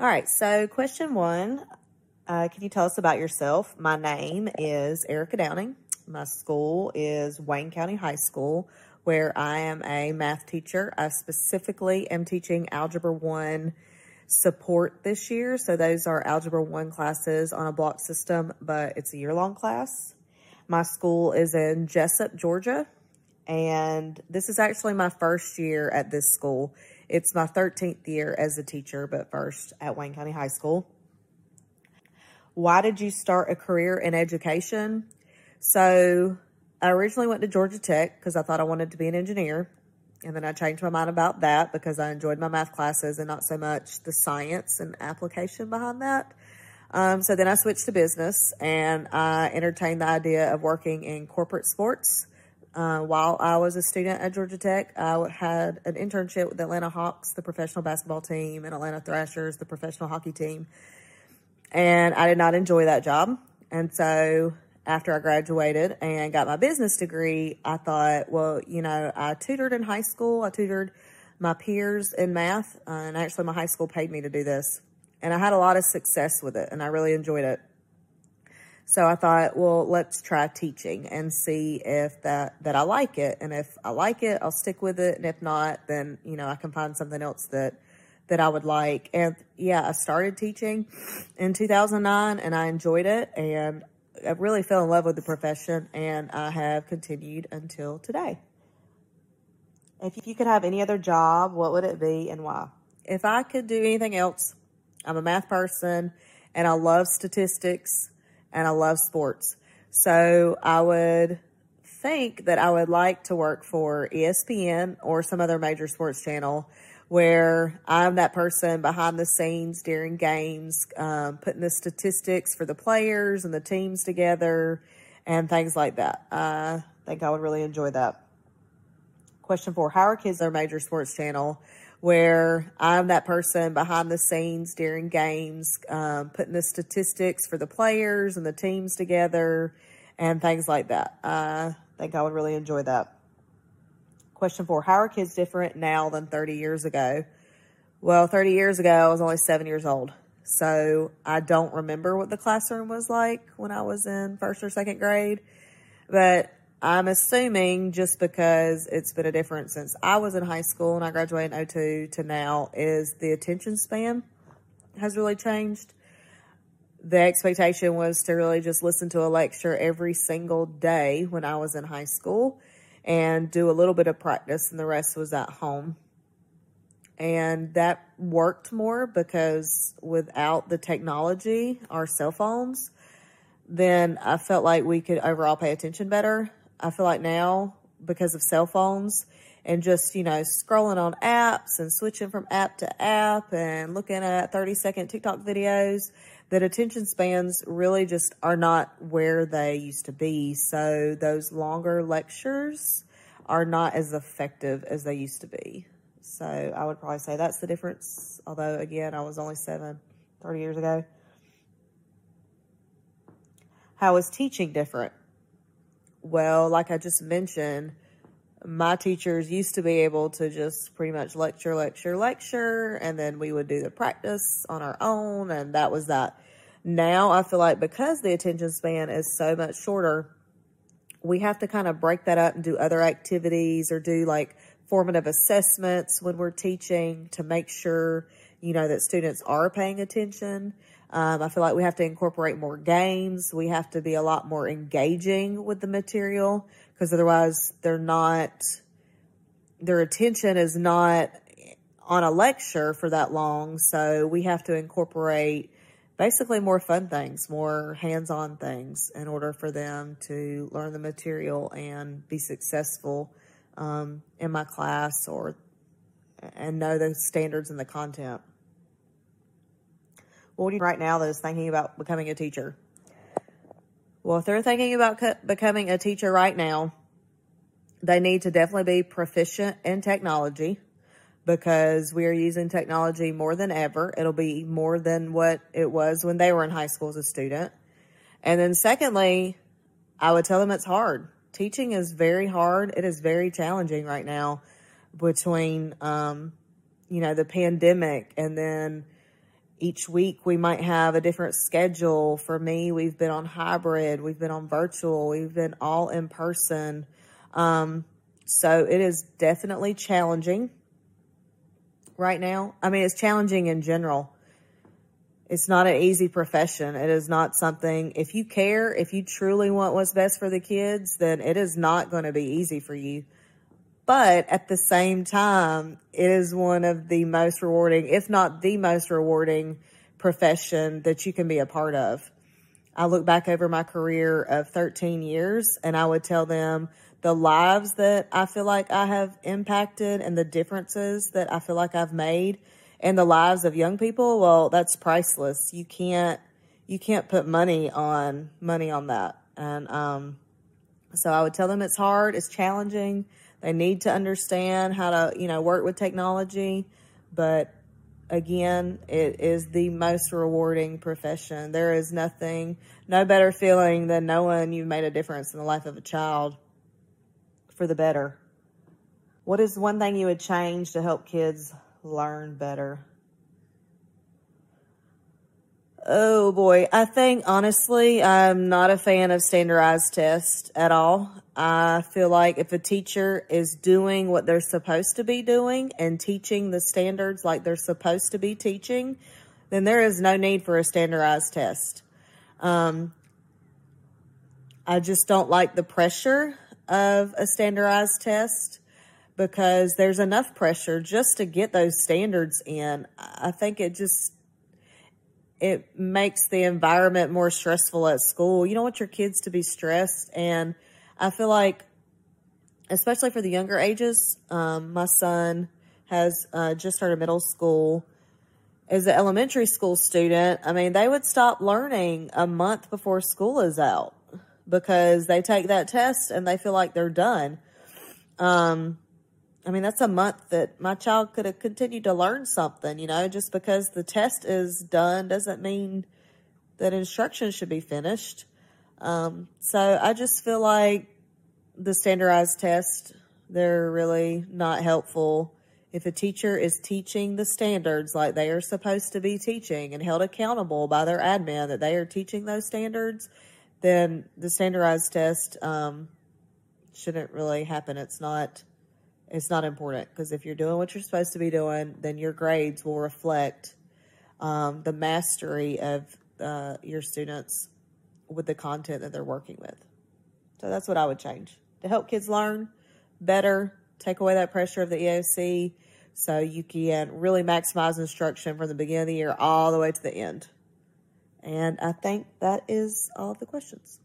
All right, so question one uh, Can you tell us about yourself? My name is Erica Downing. My school is Wayne County High School, where I am a math teacher. I specifically am teaching Algebra 1 support this year. So those are Algebra 1 classes on a block system, but it's a year long class. My school is in Jesup, Georgia, and this is actually my first year at this school. It's my 13th year as a teacher, but first at Wayne County High School. Why did you start a career in education? So I originally went to Georgia Tech because I thought I wanted to be an engineer. And then I changed my mind about that because I enjoyed my math classes and not so much the science and application behind that. Um, so then I switched to business and I entertained the idea of working in corporate sports. Uh, while I was a student at Georgia Tech, I had an internship with Atlanta Hawks, the professional basketball team, and Atlanta Thrashers, the professional hockey team. And I did not enjoy that job. And so after I graduated and got my business degree, I thought, well, you know, I tutored in high school. I tutored my peers in math, uh, and actually my high school paid me to do this. And I had a lot of success with it, and I really enjoyed it. So I thought, well, let's try teaching and see if that, that I like it. And if I like it, I'll stick with it. And if not, then, you know, I can find something else that, that I would like. And yeah, I started teaching in 2009 and I enjoyed it. And I really fell in love with the profession and I have continued until today. If you could have any other job, what would it be and why? If I could do anything else, I'm a math person and I love statistics and I love sports. So I would think that I would like to work for ESPN or some other major sports channel where I'm that person behind the scenes during games, um, putting the statistics for the players and the teams together and things like that. I think I would really enjoy that. Question four How are kids our major sports channel? Where I'm that person behind the scenes during games, um, putting the statistics for the players and the teams together and things like that. I think I would really enjoy that. Question four How are kids different now than 30 years ago? Well, 30 years ago, I was only seven years old. So I don't remember what the classroom was like when I was in first or second grade. But I'm assuming just because it's been a difference since I was in high school and I graduated in 02 to now is the attention span has really changed. The expectation was to really just listen to a lecture every single day when I was in high school and do a little bit of practice, and the rest was at home. And that worked more because without the technology, our cell phones, then I felt like we could overall pay attention better. I feel like now, because of cell phones and just, you know, scrolling on apps and switching from app to app and looking at 30 second TikTok videos, that attention spans really just are not where they used to be. So those longer lectures are not as effective as they used to be. So I would probably say that's the difference. Although, again, I was only seven 30 years ago. How is teaching different? Well, like I just mentioned, my teachers used to be able to just pretty much lecture, lecture, lecture, and then we would do the practice on our own, and that was that. Now I feel like because the attention span is so much shorter, we have to kind of break that up and do other activities or do like formative assessments when we're teaching to make sure, you know, that students are paying attention. Um, I feel like we have to incorporate more games. We have to be a lot more engaging with the material because otherwise they're not, their attention is not on a lecture for that long. So we have to incorporate basically more fun things, more hands on things in order for them to learn the material and be successful um, in my class or and know the standards and the content. What do you right now that is thinking about becoming a teacher? Well, if they're thinking about becoming a teacher right now, they need to definitely be proficient in technology because we are using technology more than ever. It'll be more than what it was when they were in high school as a student. And then secondly, I would tell them it's hard. Teaching is very hard. It is very challenging right now between, um, you know, the pandemic and then each week we might have a different schedule. For me, we've been on hybrid, we've been on virtual, we've been all in person. Um, so it is definitely challenging right now. I mean, it's challenging in general. It's not an easy profession. It is not something, if you care, if you truly want what's best for the kids, then it is not going to be easy for you. But at the same time, it is one of the most rewarding, if not the most rewarding profession that you can be a part of. I look back over my career of 13 years and I would tell them the lives that I feel like I have impacted and the differences that I feel like I've made and the lives of young people, well, that's priceless. You can't you can't put money on money on that. And um, so I would tell them it's hard, it's challenging. They need to understand how to, you know, work with technology, but again, it is the most rewarding profession. There is nothing, no better feeling than knowing you've made a difference in the life of a child for the better. What is one thing you would change to help kids learn better? Oh boy, I think honestly, I'm not a fan of standardized tests at all. I feel like if a teacher is doing what they're supposed to be doing and teaching the standards like they're supposed to be teaching, then there is no need for a standardized test. Um, I just don't like the pressure of a standardized test because there's enough pressure just to get those standards in. I think it just it makes the environment more stressful at school. You don't want your kids to be stressed and I feel like especially for the younger ages, um, my son has uh, just started middle school. As an elementary school student, I mean, they would stop learning a month before school is out because they take that test and they feel like they're done. Um, I mean, that's a month that my child could have continued to learn something, you know, just because the test is done doesn't mean that instruction should be finished. Um, so I just feel like the standardized tests, they're really not helpful. If a teacher is teaching the standards like they are supposed to be teaching and held accountable by their admin that they are teaching those standards, then the standardized test um, shouldn't really happen. It's not it's not important because if you're doing what you're supposed to be doing, then your grades will reflect um, the mastery of uh, your students with the content that they're working with. So that's what I would change to help kids learn better, take away that pressure of the EOC so you can really maximize instruction from the beginning of the year all the way to the end. And I think that is all of the questions.